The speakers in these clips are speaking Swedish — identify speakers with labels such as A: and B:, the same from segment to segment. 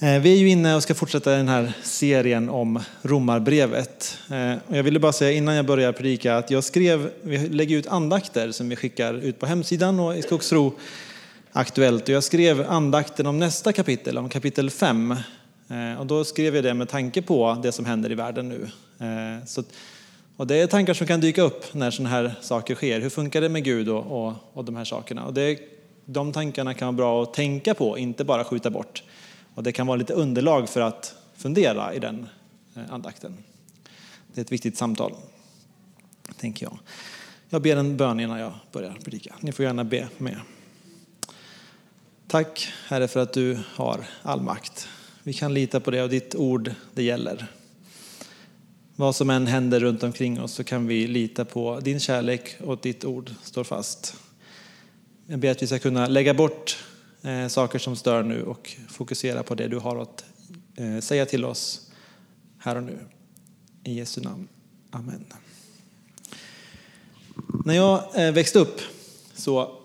A: Eh, vi är ju inne och ska fortsätta den här serien om Romarbrevet. Eh, jag ville bara säga innan jag börjar predika att jag skrev, vi lägger ut andakter som vi skickar ut på hemsidan och i Skogsro Aktuellt. Och jag skrev andakten om nästa kapitel, om kapitel 5. Eh, och då skrev jag det med tanke på det som händer i världen nu. Så, och det är tankar som kan dyka upp när sådana här saker sker. Hur funkar det med Gud och, och, och de här sakerna? Och det, de tankarna kan vara bra att tänka på, inte bara skjuta bort. Och det kan vara lite underlag för att fundera i den eh, andakten. Det är ett viktigt samtal, tänker jag. Jag ber en bön innan jag börjar predika. Ni får gärna be med. Tack Herre för att du har all makt. Vi kan lita på det och ditt ord det gäller. Vad som än händer runt omkring oss så kan vi lita på din kärlek och ditt ord står fast. Jag ber att vi ska kunna lägga bort eh, saker som stör nu och fokusera på det du har att eh, säga till oss här och nu. I Jesu namn. Amen. När jag eh, växte upp så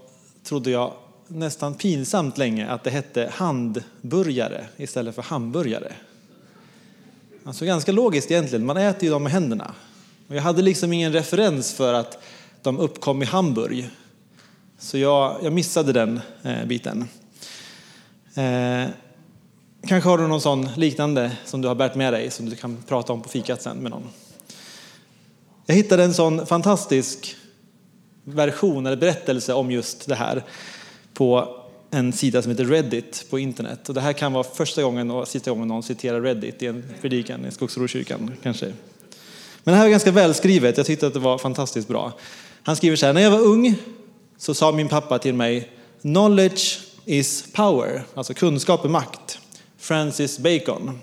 A: trodde jag nästan pinsamt länge att det hette handburgare istället för hamburgare. Alltså ganska logiskt egentligen, man äter ju dem med händerna. Och jag hade liksom ingen referens för att de uppkom i Hamburg. Så jag, jag missade den eh, biten. Eh, kanske har du någon sån liknande som du har bärt med dig som du kan prata om på fikat sen med någon. Jag hittade en sån fantastisk version eller berättelse om just det här på en sida som heter Reddit på internet. Och det här kan vara första gången och sista gången någon citerar Reddit i en predikan i Skogsrokyrkan kanske. Men det här är ganska välskrivet, jag tyckte att det var fantastiskt bra. Han skriver så här, när jag var ung så sa min pappa till mig, knowledge is power, alltså kunskap är makt. Francis Bacon.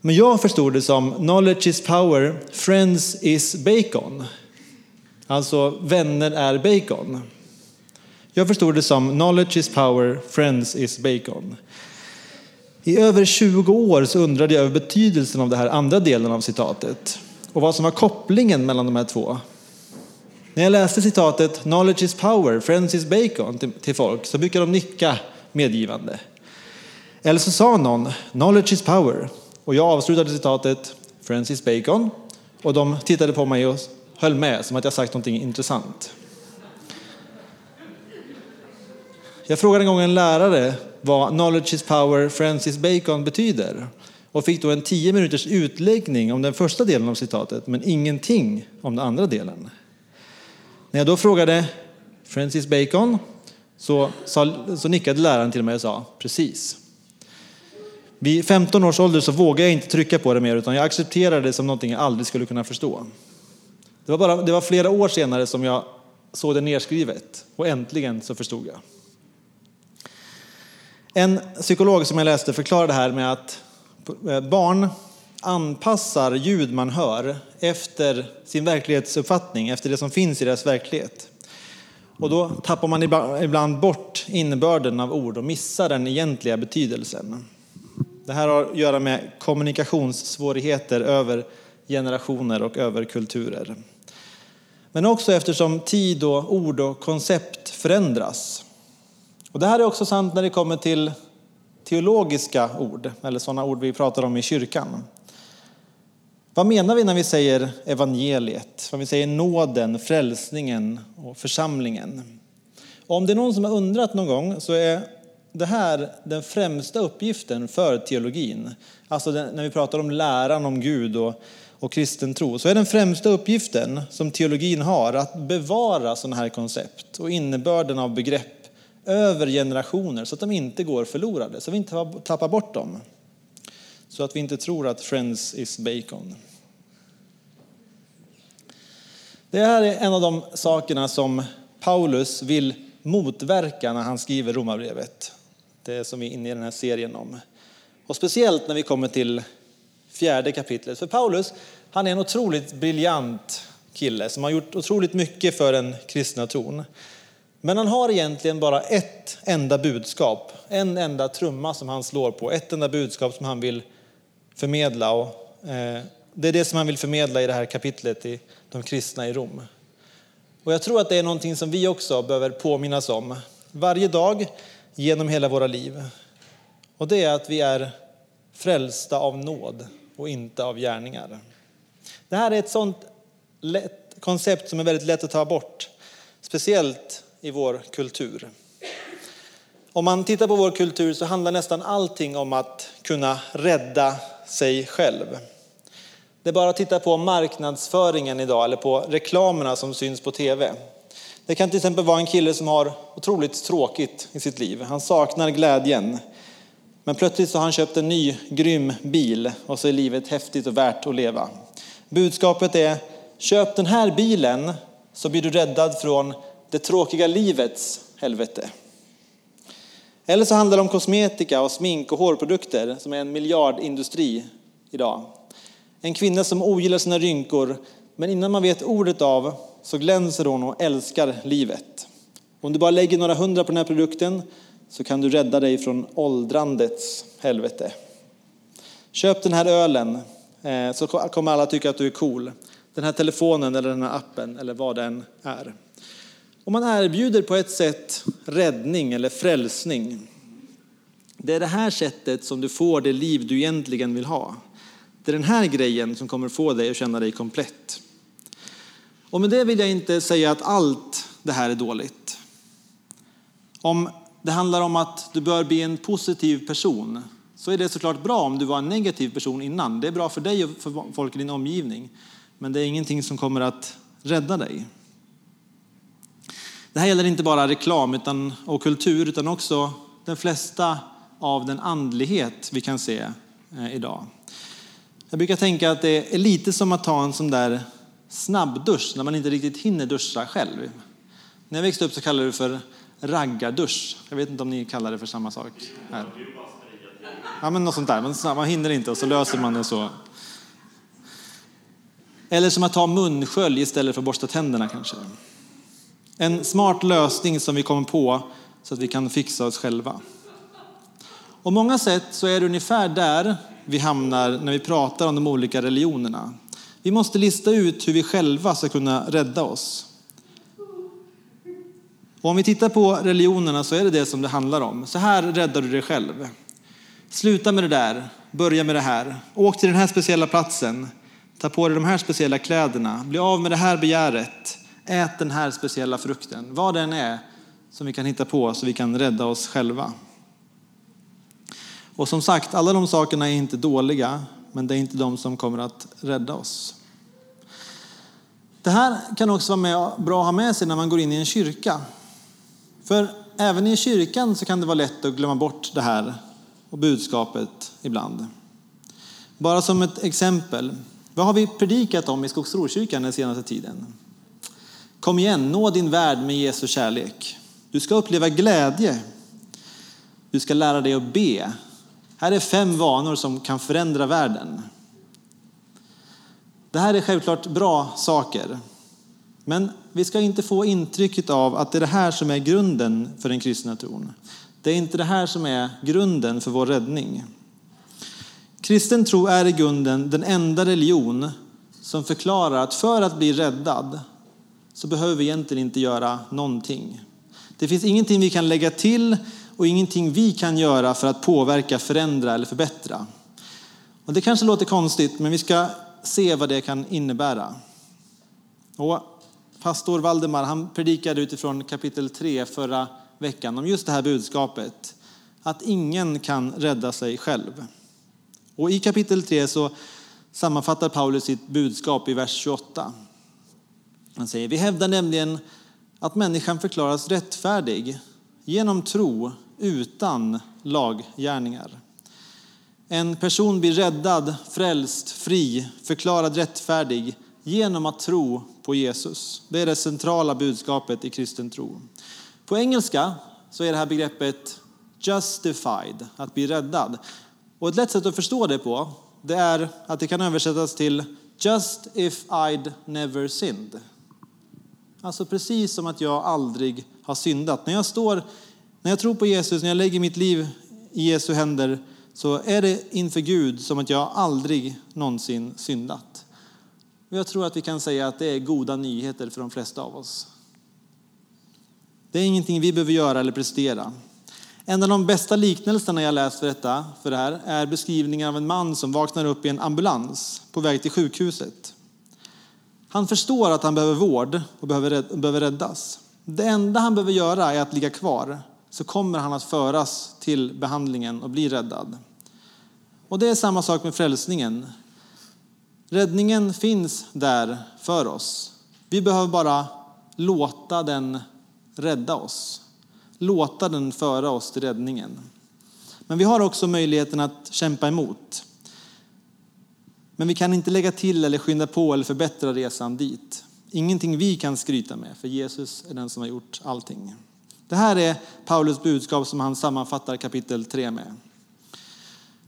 A: Men jag förstod det som knowledge is power, friends is bacon. Alltså vänner är bacon. Jag förstod det som knowledge is power, friends is bacon. I över 20 år så undrade jag över betydelsen av den här andra delen av citatet och vad som var kopplingen mellan de här två. När jag läste citatet “Knowledge is power, Francis bacon” till folk så brukar de nicka medgivande. Eller så sa någon “Knowledge is power” och jag avslutade citatet “Francis bacon” och de tittade på mig och höll med som att jag sagt någonting intressant. Jag frågade en gång en lärare vad “Knowledge is power, Francis bacon” betyder och fick då en tio minuters utläggning om den första delen av citatet men ingenting om den andra delen. När jag då frågade Francis Bacon så, så nickade läraren till mig och sa precis. Vid 15 års ålder så vågade jag inte trycka på det mer utan jag accepterade det som någonting jag aldrig skulle kunna förstå. Det var, bara, det var flera år senare som jag såg det nedskrivet och äntligen så förstod jag. En psykolog som jag läste förklarade det här med att eh, barn anpassar ljud man hör efter sin verklighetsuppfattning, efter det som finns i deras verklighet. Och då tappar man ibland bort innebörden av ord och missar den egentliga betydelsen. Det här har att göra med kommunikationssvårigheter över generationer och över kulturer. Men också eftersom tid och ord och koncept förändras. Och det här är också sant när det kommer till teologiska ord, eller sådana ord vi pratar om i kyrkan. Vad menar vi när vi säger evangeliet? Vad vi säger nåden, frälsningen och församlingen? Och om det är någon som har undrat någon gång så är det här den främsta uppgiften för teologin. Alltså när vi pratar om läran om Gud och, och kristen tro så är den främsta uppgiften som teologin har att bevara sådana här koncept och innebörden av begrepp över generationer så att de inte går förlorade, så att vi inte tappar bort dem. Så att vi inte tror att friends is bacon. Det här är en av de sakerna som Paulus vill motverka när han skriver Romarbrevet. Det som vi är inne i den här serien om. Och speciellt när vi kommer till fjärde kapitlet. För Paulus, han är en otroligt briljant kille som har gjort otroligt mycket för den kristna tron. Men han har egentligen bara ett enda budskap, en enda trumma som han slår på, ett enda budskap som han vill förmedla. Och, eh, det är det som han vill förmedla i det här kapitlet i de kristna i Rom. Och jag tror att det är någonting som vi också behöver påminnas om varje dag genom hela våra liv. Och det är att vi är frälsta av nåd och inte av gärningar. Det här är ett sånt lätt koncept som är väldigt lätt att ta bort, speciellt i vår kultur. Om man tittar på vår kultur så handlar nästan allting om att kunna rädda sig själv. Det är bara att titta på marknadsföringen idag eller på reklamerna som syns på tv. Det kan till exempel vara en kille som har otroligt tråkigt i sitt liv. Han saknar glädjen. Men plötsligt så har han köpt en ny grym bil och så är livet häftigt och värt att leva. Budskapet är köp den här bilen så blir du räddad från det tråkiga livets helvete. Eller så handlar det om kosmetika och smink och hårprodukter som är en miljardindustri idag. En kvinna som ogillar sina rynkor men innan man vet ordet av så glänser hon och älskar livet. Om du bara lägger några hundra på den här produkten så kan du rädda dig från åldrandets helvete. Köp den här ölen eh, så kommer alla tycka att du är cool. Den här telefonen eller den här appen eller vad den är. Och man erbjuder på ett sätt räddning eller frälsning. Det är det här sättet som du får det liv du egentligen vill ha. Det är den här grejen som kommer få dig att känna dig komplett. Och med det vill jag inte säga att allt det här är dåligt. Om det handlar om att du bör bli en positiv person så är det såklart bra om du var en negativ person innan. Det är bra för dig och för folk i din omgivning. Men det är ingenting som kommer att rädda dig. Det här gäller inte bara reklam utan, och kultur utan också de flesta av den andlighet vi kan se eh, idag. Jag brukar tänka att det är lite som att ta en sån där snabbdusch när man inte riktigt hinner duscha själv. När jag växte upp så kallade det för raggardusch. Jag vet inte om ni kallar det för samma sak här. Ja, men något sånt där. Man hinner inte och så löser man det så. Eller som att ta munskölj istället för att borsta tänderna kanske. En smart lösning som vi kommer på så att vi kan fixa oss själva. Och många sätt så är det ungefär där vi hamnar när vi pratar om de olika religionerna. Vi måste lista ut hur vi själva ska kunna rädda oss. Och om vi tittar på religionerna så är det det som det handlar om. Så här räddar du dig själv. Sluta med det där, börja med det här. Åk till den här speciella platsen, ta på dig de här speciella kläderna, bli av med det här begäret, ät den här speciella frukten. Vad den är som vi kan hitta på så vi kan rädda oss själva. Och som sagt, alla de sakerna är inte dåliga, men det är inte de som kommer att rädda oss. Det här kan också vara med, bra att ha med sig när man går in i en kyrka. För även i kyrkan så kan det vara lätt att glömma bort det här och budskapet ibland. Bara som ett exempel. Vad har vi predikat om i Skogsrokyrkan den senaste tiden? Kom igen, nå din värld med Jesu kärlek. Du ska uppleva glädje. Du ska lära dig att be. Här är fem vanor som kan förändra världen. Det här är självklart bra saker. Men vi ska inte få intrycket av att det är det här som är grunden för den kristna tron. Det är inte det här som är grunden för vår räddning. Kristen tro är i grunden den enda religion som förklarar att för att bli räddad så behöver vi egentligen inte göra någonting. Det finns ingenting vi kan lägga till och ingenting vi kan göra för att påverka, förändra eller förbättra. Och det kanske låter konstigt, men vi ska se vad det kan innebära. Och pastor Valdemar han predikade utifrån kapitel 3 förra veckan om just det här budskapet. Att ingen kan rädda sig själv. Och i kapitel 3 så sammanfattar Paulus sitt budskap i vers 28. Han säger, vi hävdar nämligen att människan förklaras rättfärdig genom tro utan laggärningar. En person blir räddad, frälst, fri, förklarad rättfärdig genom att tro på Jesus. Det är det centrala budskapet i kristen tro. På engelska så är det här begreppet justified, att bli räddad. Och ett lätt sätt att förstå det på, det är att det kan översättas till just if I'd never sinned. Alltså precis som att jag aldrig har syndat. När jag står, när jag tror på Jesus, när jag lägger mitt liv i Jesu händer så är det inför Gud som att jag aldrig någonsin syndat. Jag tror att vi kan säga att det är goda nyheter för de flesta av oss. Det är ingenting vi behöver göra eller prestera. En av de bästa liknelserna jag läst för, detta, för det här är beskrivningen av en man som vaknar upp i en ambulans på väg till sjukhuset. Han förstår att han behöver vård och behöver räddas. Det enda han behöver göra är att ligga kvar så kommer han att föras till behandlingen och bli räddad. Och det är samma sak med frälsningen. Räddningen finns där för oss. Vi behöver bara låta den rädda oss. Låta den föra oss till räddningen. Men vi har också möjligheten att kämpa emot. Men vi kan inte lägga till eller skynda på eller förbättra resan dit. Ingenting vi kan skryta med, för Jesus är den som har gjort allting. Det här är Paulus budskap som han sammanfattar kapitel 3 med.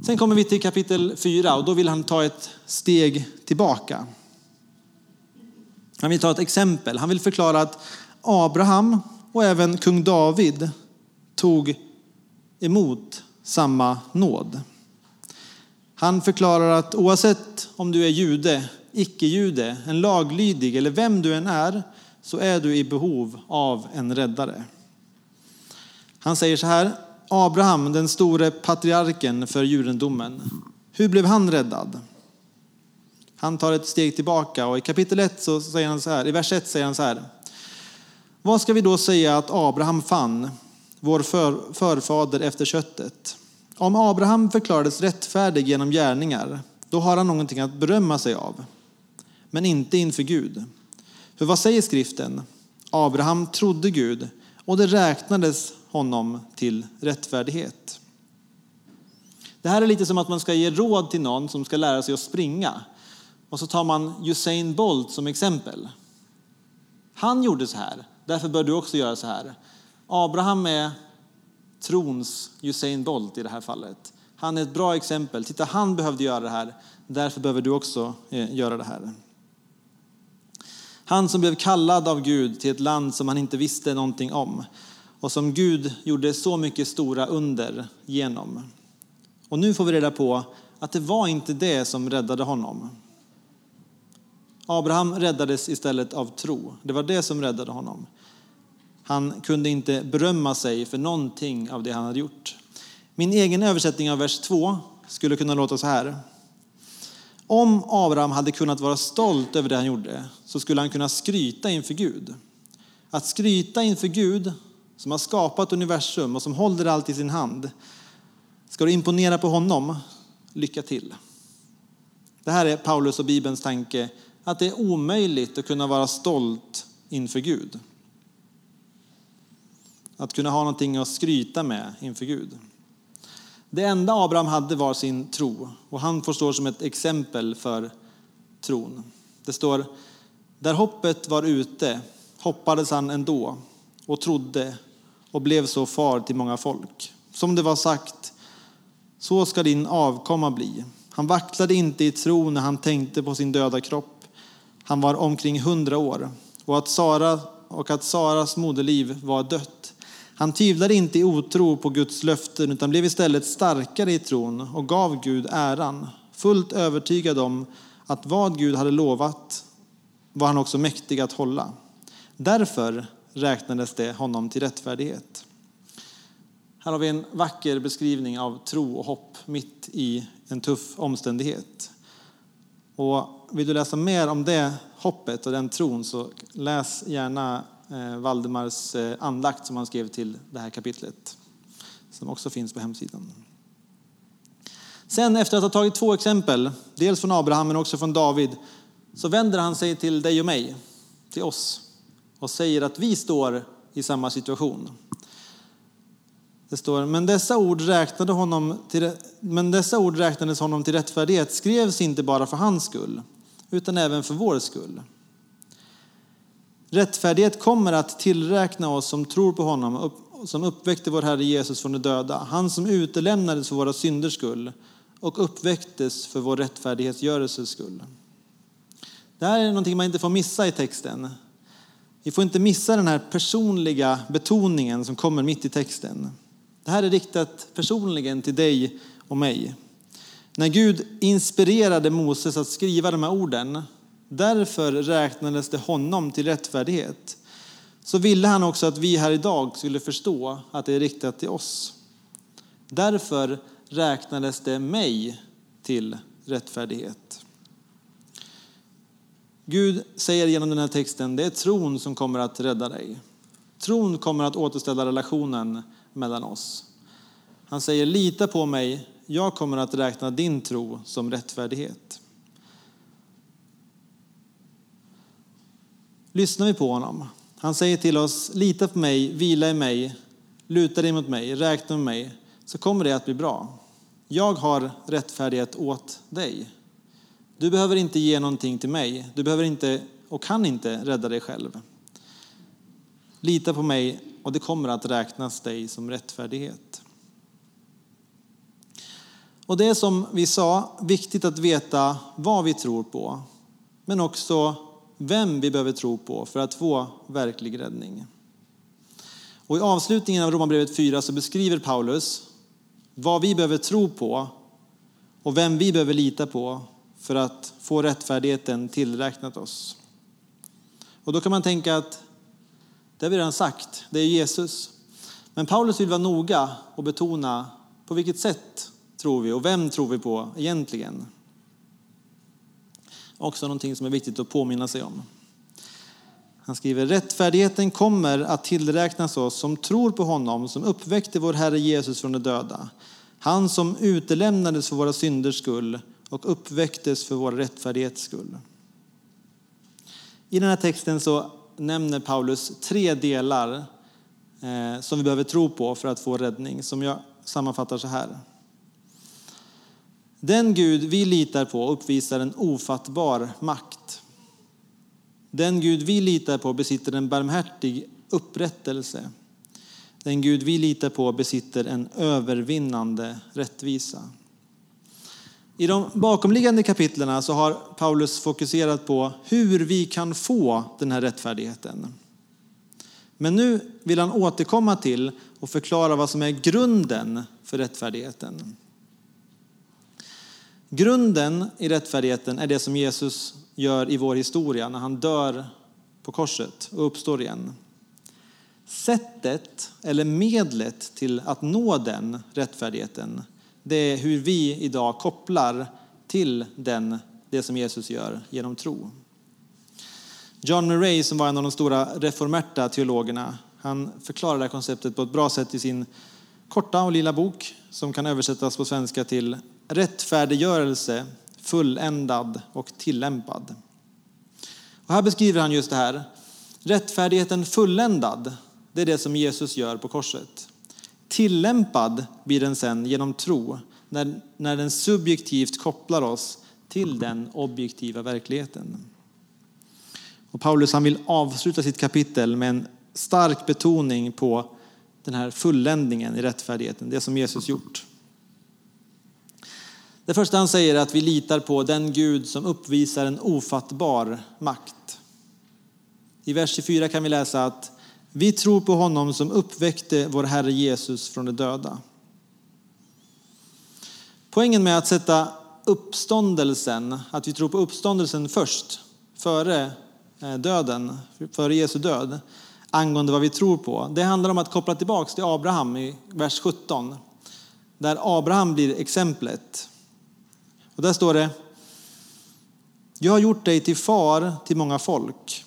A: Sen kommer vi till kapitel 4 och då vill han ta ett steg tillbaka. Han vill ta ett exempel. Han vill förklara att Abraham och även kung David tog emot samma nåd. Han förklarar att oavsett om du är jude, icke-jude, en laglydig eller vem du än är, så är du i behov av en räddare. Han säger så här, Abraham, den store patriarken för judendomen, hur blev han räddad? Han tar ett steg tillbaka och i kapitel 1 så säger han så här, i vers 1 säger han så här. Vad ska vi då säga att Abraham fann, vår för, förfader efter köttet? Om Abraham förklarades rättfärdig genom gärningar, då har han någonting att berömma sig av, men inte inför Gud. För vad säger skriften? Abraham trodde Gud och det räknades honom till rättfärdighet. Det här är lite som att man ska ge råd till någon som ska lära sig att springa. Och så tar man Usain Bolt som exempel. Han gjorde så här, därför bör du också göra så här. Abraham är trons Usain Bolt i det här fallet. Han är ett bra exempel. Titta, han behövde göra det här. Därför behöver du också eh, göra det här. Han som blev kallad av Gud till ett land som han inte visste någonting om och som Gud gjorde så mycket stora under genom. Och nu får vi reda på att det var inte det som räddade honom. Abraham räddades istället av tro. Det var det som räddade honom. Han kunde inte berömma sig för någonting av det han hade gjort. Min egen översättning av vers 2 skulle kunna låta så här. Om Abraham hade kunnat vara stolt över det han gjorde så skulle han kunna skryta inför Gud. Att skryta inför Gud som har skapat universum och som håller allt i sin hand. Ska du imponera på honom? Lycka till. Det här är Paulus och Bibelns tanke att det är omöjligt att kunna vara stolt inför Gud. Att kunna ha någonting att skryta med inför Gud. Det enda Abraham hade var sin tro och han får stå som ett exempel för tron. Det står, där hoppet var ute hoppades han ändå och trodde och blev så far till många folk. Som det var sagt, så ska din avkomma bli. Han vacklade inte i tro när han tänkte på sin döda kropp. Han var omkring hundra år och att, Sara, och att Saras moderliv var dött. Han tvivlade inte i otro på Guds löften utan blev istället starkare i tron och gav Gud äran, fullt övertygad om att vad Gud hade lovat var han också mäktig att hålla. Därför räknades det honom till rättfärdighet. Här har vi en vacker beskrivning av tro och hopp mitt i en tuff omständighet. Och vill du läsa mer om det hoppet och den tron så läs gärna eh, Valdemars eh, andakt som han skrev till det här kapitlet. Som också finns på hemsidan. Sen efter att ha tagit två exempel, dels från Abraham men också från David, så vänder han sig till dig och mig, till oss och säger att vi står i samma situation. Det står, men dessa ord, räknade honom till, men dessa ord räknades honom till rättfärdighet skrevs inte bara för hans skull, utan även för vår skull. Rättfärdighet kommer att tillräkna oss som tror på honom, som uppväckte vår Herre Jesus från de döda, han som utelämnades för våra synders skull och uppväcktes för vår rättfärdighetsgörelses skull. Det här är någonting man inte får missa i texten. Vi får inte missa den här personliga betoningen som kommer mitt i texten. Det här är riktat personligen till dig och mig. När Gud inspirerade Moses att skriva de här orden, därför räknades det honom till rättfärdighet, så ville han också att vi här idag skulle förstå att det är riktat till oss. Därför räknades det mig till rättfärdighet. Gud säger genom den här texten, det är tron som kommer att rädda dig. Tron kommer att återställa relationen mellan oss. Han säger, lita på mig, jag kommer att räkna din tro som rättfärdighet. Lyssnar vi på honom? Han säger till oss, lita på mig, vila i mig, luta dig mot mig, räkna med mig, så kommer det att bli bra. Jag har rättfärdighet åt dig. Du behöver inte ge någonting till mig. Du behöver inte och kan inte rädda dig själv. Lita på mig och det kommer att räknas dig som rättfärdighet. Och det är som vi sa viktigt att veta vad vi tror på, men också vem vi behöver tro på för att få verklig räddning. Och I avslutningen av Romarbrevet 4 så beskriver Paulus vad vi behöver tro på och vem vi behöver lita på för att få rättfärdigheten tillräknat oss. Och då kan man tänka att det har vi redan sagt, det är Jesus. Men Paulus vill vara noga och betona på vilket sätt tror vi och vem tror vi på egentligen. Också någonting som är viktigt att påminna sig om. Han skriver rättfärdigheten kommer att tillräknas oss som tror på honom som uppväckte vår Herre Jesus från de döda. Han som utelämnades för våra synders skull och uppväcktes för vår rättfärdighets skull. I den här texten så nämner Paulus tre delar eh, som vi behöver tro på för att få räddning, som jag sammanfattar så här. Den Gud vi litar på uppvisar en ofattbar makt. Den Gud vi litar på besitter en barmhärtig upprättelse. Den Gud vi litar på besitter en övervinnande rättvisa. I de bakomliggande kapitlerna så har Paulus fokuserat på hur vi kan få den här rättfärdigheten. Men nu vill han återkomma till och förklara vad som är grunden för rättfärdigheten. Grunden i rättfärdigheten är det som Jesus gör i vår historia när han dör på korset och uppstår igen. Sättet eller medlet till att nå den rättfärdigheten det är hur vi idag kopplar till den, det som Jesus gör genom tro. John Murray som var en av de stora reformerta teologerna, han förklarar det här konceptet på ett bra sätt i sin korta och lilla bok som kan översättas på svenska till Rättfärdiggörelse, fulländad och tillämpad. Och här beskriver han just det här. Rättfärdigheten fulländad, det är det som Jesus gör på korset. Tillämpad blir den sen genom tro, när, när den subjektivt kopplar oss till den objektiva verkligheten. Och Paulus han vill avsluta sitt kapitel med en stark betoning på den här fulländningen i rättfärdigheten, det som Jesus gjort. Det första han säger är att vi litar på den Gud som uppvisar en ofattbar makt. I vers 24 kan vi läsa att vi tror på honom som uppväckte vår Herre Jesus från de döda. Poängen med att sätta uppståndelsen, att vi tror på uppståndelsen först, före eh, döden, före Jesu död, angående vad vi tror på. Det handlar om att koppla tillbaks till Abraham i vers 17, där Abraham blir exemplet. Och där står det, jag har gjort dig till far till många folk.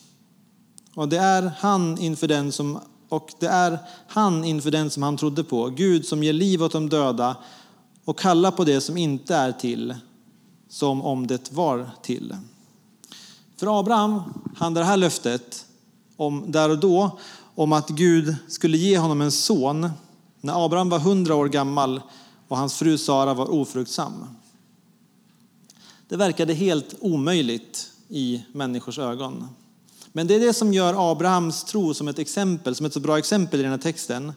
A: Och det är han inför den som och det är han inför den som han trodde på, Gud som ger liv åt de döda och kallar på det som inte är till som om det var till. För Abraham handlar det här löftet om där och då om att Gud skulle ge honom en son när Abraham var hundra år gammal och hans fru Sara var ofruktsam. Det verkade helt omöjligt i människors ögon. Men det är det som gör Abrahams tro som ett exempel, som ett så bra exempel i den här texten.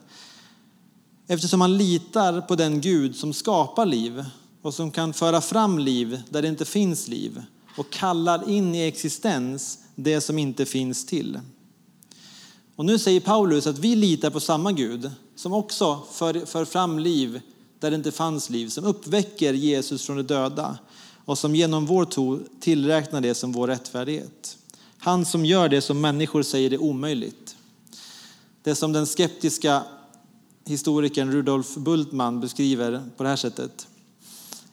A: Eftersom han litar på den Gud som skapar liv och som kan föra fram liv där det inte finns liv och kallar in i existens det som inte finns till. Och nu säger Paulus att vi litar på samma Gud som också för, för fram liv där det inte fanns liv, som uppväcker Jesus från de döda och som genom vår tro tillräknar det som vår rättfärdighet. Han som gör det som människor säger är omöjligt. Det som den skeptiska historikern Rudolf Bultmann beskriver på det här sättet.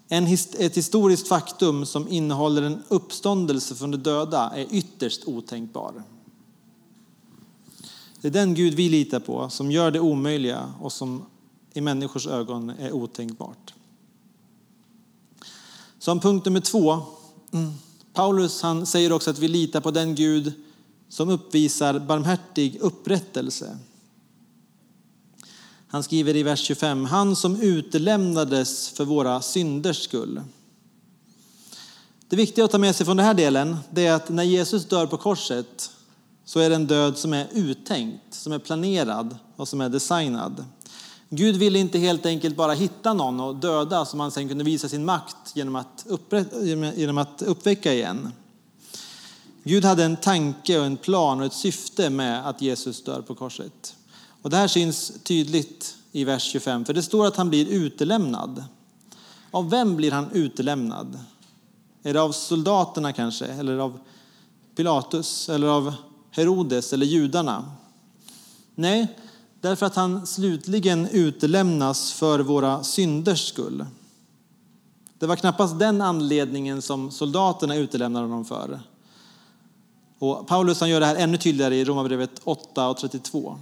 A: En, ett historiskt faktum som innehåller en uppståndelse från de döda är ytterst otänkbar. Det är den Gud vi litar på som gör det omöjliga och som i människors ögon är otänkbart. Som punkt nummer två, mm. Paulus han säger också att vi litar på den Gud som uppvisar barmhärtig upprättelse. Han skriver i vers 25, han som utelämnades för våra synders skull. Det viktiga att ta med sig från den här delen är att när Jesus dör på korset så är det en död som är uttänkt, som är planerad och som är designad. Gud ville inte helt enkelt bara hitta någon och döda som han sen kunde visa sin makt genom att, genom att uppväcka igen. Gud hade en tanke och en plan och ett syfte med att Jesus dör på korset. Och det här syns tydligt i vers 25, för det står att han blir utelämnad. Av vem blir han utelämnad? Är det av soldaterna kanske, eller av Pilatus, eller av Herodes eller judarna? Nej, därför att han slutligen utelämnas för våra synders skull. Det var knappast den anledningen som soldaterna utelämnade honom för. Och Paulus han gör det här ännu tydligare i Romarbrevet 8 och 32.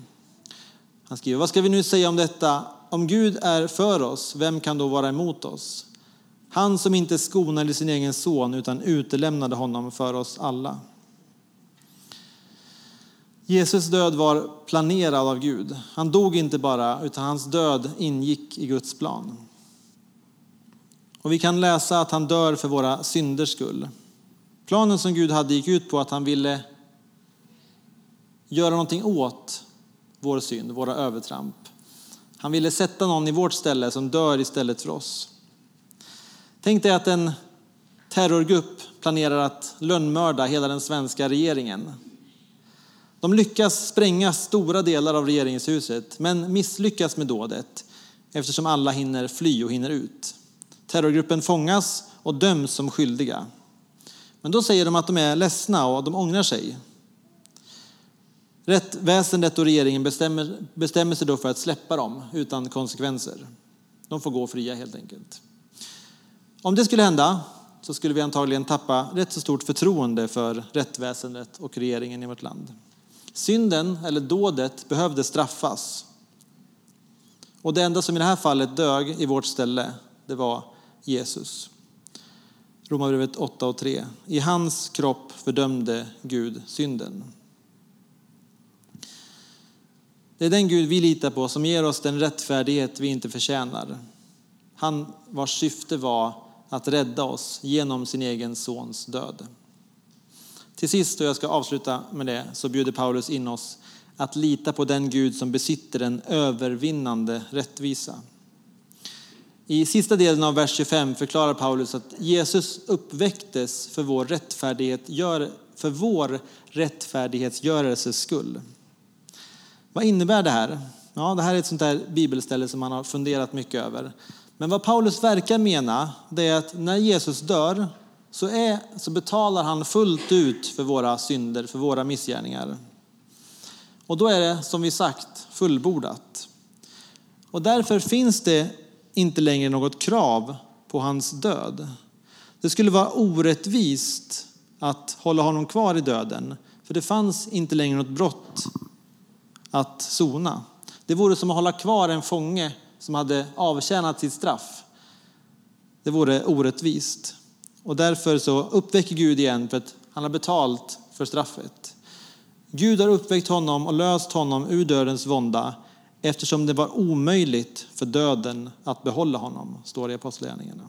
A: Han skriver, vad ska vi nu säga om detta? Om Gud är för oss, vem kan då vara emot oss? Han som inte skonade sin egen son utan utelämnade honom för oss alla. Jesus död var planerad av Gud. Han dog inte bara, utan hans död ingick i Guds plan. Och vi kan läsa att han dör för våra synders skull. Planen som Gud hade gick ut på att han ville göra någonting åt vår synd, våra övertramp. Han ville sätta någon i vårt ställe som dör istället för oss. Tänk dig att en terrorgrupp planerar att lönnmörda hela den svenska regeringen. De lyckas spränga stora delar av regeringshuset men misslyckas med dådet eftersom alla hinner fly och hinner ut. Terrorgruppen fångas och döms som skyldiga. Men då säger de att de är ledsna och de ångrar sig. Rättväsendet och regeringen bestämmer, bestämmer sig då för att släppa dem utan konsekvenser. De får gå fria helt enkelt. Om det skulle hända så skulle vi antagligen tappa rätt så stort förtroende för rättväsendet och regeringen i vårt land. Synden, eller dådet, behövde straffas. Och det enda som i det här fallet dög i vårt ställe, det var Jesus. Romarbrevet 8 och 3. I hans kropp fördömde Gud synden. Det är den Gud vi litar på som ger oss den rättfärdighet vi inte förtjänar. Han vars syfte var att rädda oss genom sin egen sons död. Till sist, och jag ska avsluta med det, så bjuder Paulus in oss att lita på den Gud som besitter en övervinnande rättvisa. I sista delen av vers 25 förklarar Paulus att Jesus uppväcktes för vår, rättfärdighet, för vår rättfärdighetsgörelses skull. Vad innebär det här? Ja, det här är ett sånt där bibelställe som man har funderat mycket över. Men vad Paulus verkar mena, det är att när Jesus dör så, är, så betalar han fullt ut för våra synder, för våra missgärningar. Och då är det, som vi sagt, fullbordat. Och därför finns det inte längre något krav på hans död. Det skulle vara orättvist att hålla honom kvar i döden, för det fanns inte längre något brott att sona. Det vore som att hålla kvar en fånge som hade avtjänat sitt straff. Det vore orättvist. Och därför så uppväcker Gud igen för att han har betalt för straffet. Gud har uppväckt honom och löst honom ur dödens vånda eftersom det var omöjligt för döden att behålla honom, står det i Apostlagärningarna.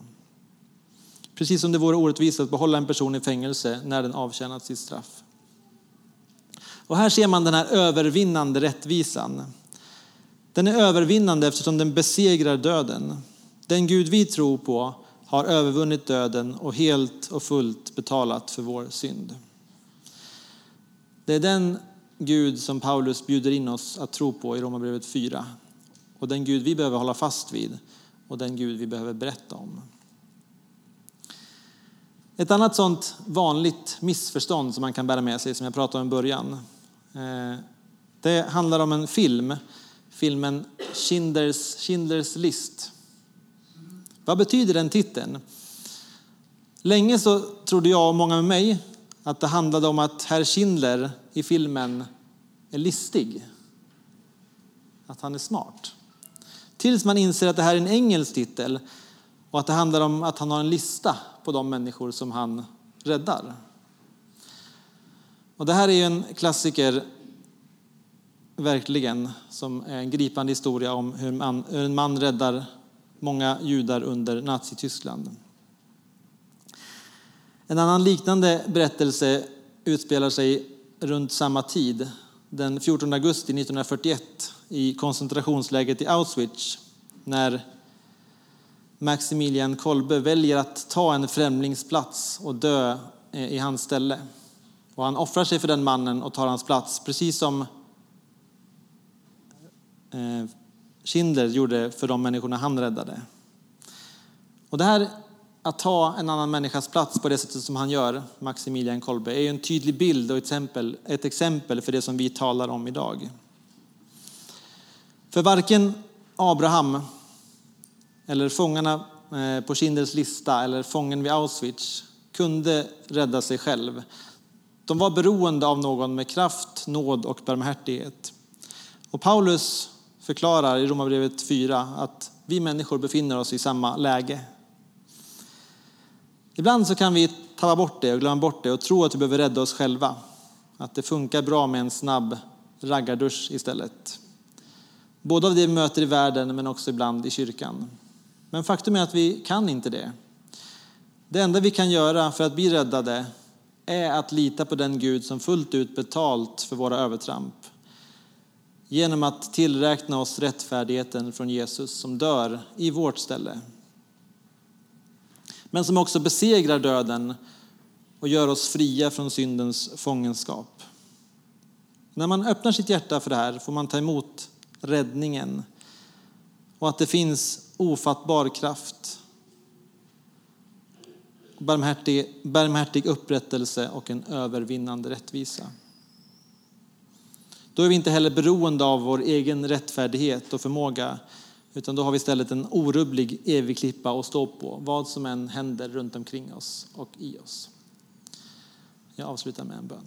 A: Precis som det vore orättvist att behålla en person i fängelse när den avtjänat sitt straff. Och här ser man den här övervinnande rättvisan. Den är övervinnande eftersom den besegrar döden. Den Gud vi tror på har övervunnit döden och helt och fullt betalat för vår synd. Det är den Gud som Paulus bjuder in oss att tro på i Romarbrevet 4. Och den Gud vi behöver hålla fast vid och den Gud vi behöver berätta om. Ett annat sånt vanligt missförstånd som man kan bära med sig, som jag pratade om i början, eh, det handlar om en film, filmen Schindlers, Schindlers list. Vad betyder den titeln? Länge så trodde jag och många med mig att det handlade om att herr Schindler i filmen är listig. Att han är smart. Tills man inser att det här är en engelsk titel och att det handlar om att han har en lista på de människor som han räddar. Och det här är en klassiker, verkligen, som är en gripande historia om hur, man, hur en man räddar många judar under Nazityskland. En annan liknande berättelse utspelar sig runt samma tid, den 14 augusti 1941 i koncentrationslägret i Auschwitz, när Maximilian Kolbe väljer att ta en främlingsplats och dö eh, i hans ställe. Och han offrar sig för den mannen och tar hans plats, precis som eh, Schindler gjorde för de människorna han räddade. Och det här att ta en annan människas plats på det sättet som han gör, Maximilian Kolbe, är en tydlig bild och ett exempel, ett exempel för det som vi talar om idag. För varken Abraham eller fångarna eh, på Schindlers lista eller fången vid Auschwitz kunde rädda sig själv. De var beroende av någon med kraft, nåd och barmhärtighet. Och Paulus förklarar i Romarbrevet 4 att vi människor befinner oss i samma läge. Ibland så kan vi tappa bort det och glömma bort det och tro att vi behöver rädda oss själva. Att det funkar bra med en snabb raggardusch istället. Både av det vi möter i världen men också ibland i kyrkan. Men faktum är att vi kan inte det. Det enda vi kan göra för att bli räddade är att lita på den Gud som fullt ut betalt för våra övertramp. Genom att tillräkna oss rättfärdigheten från Jesus som dör i vårt ställe. Men som också besegrar döden och gör oss fria från syndens fångenskap. När man öppnar sitt hjärta för det här får man ta emot räddningen och att det finns ofattbar kraft, barmhärtig, barmhärtig upprättelse och en övervinnande rättvisa. Då är vi inte heller beroende av vår egen rättfärdighet och förmåga utan då har vi istället en orubblig evig klippa att stå på vad som än händer runt omkring oss och i oss. Jag avslutar med en bön.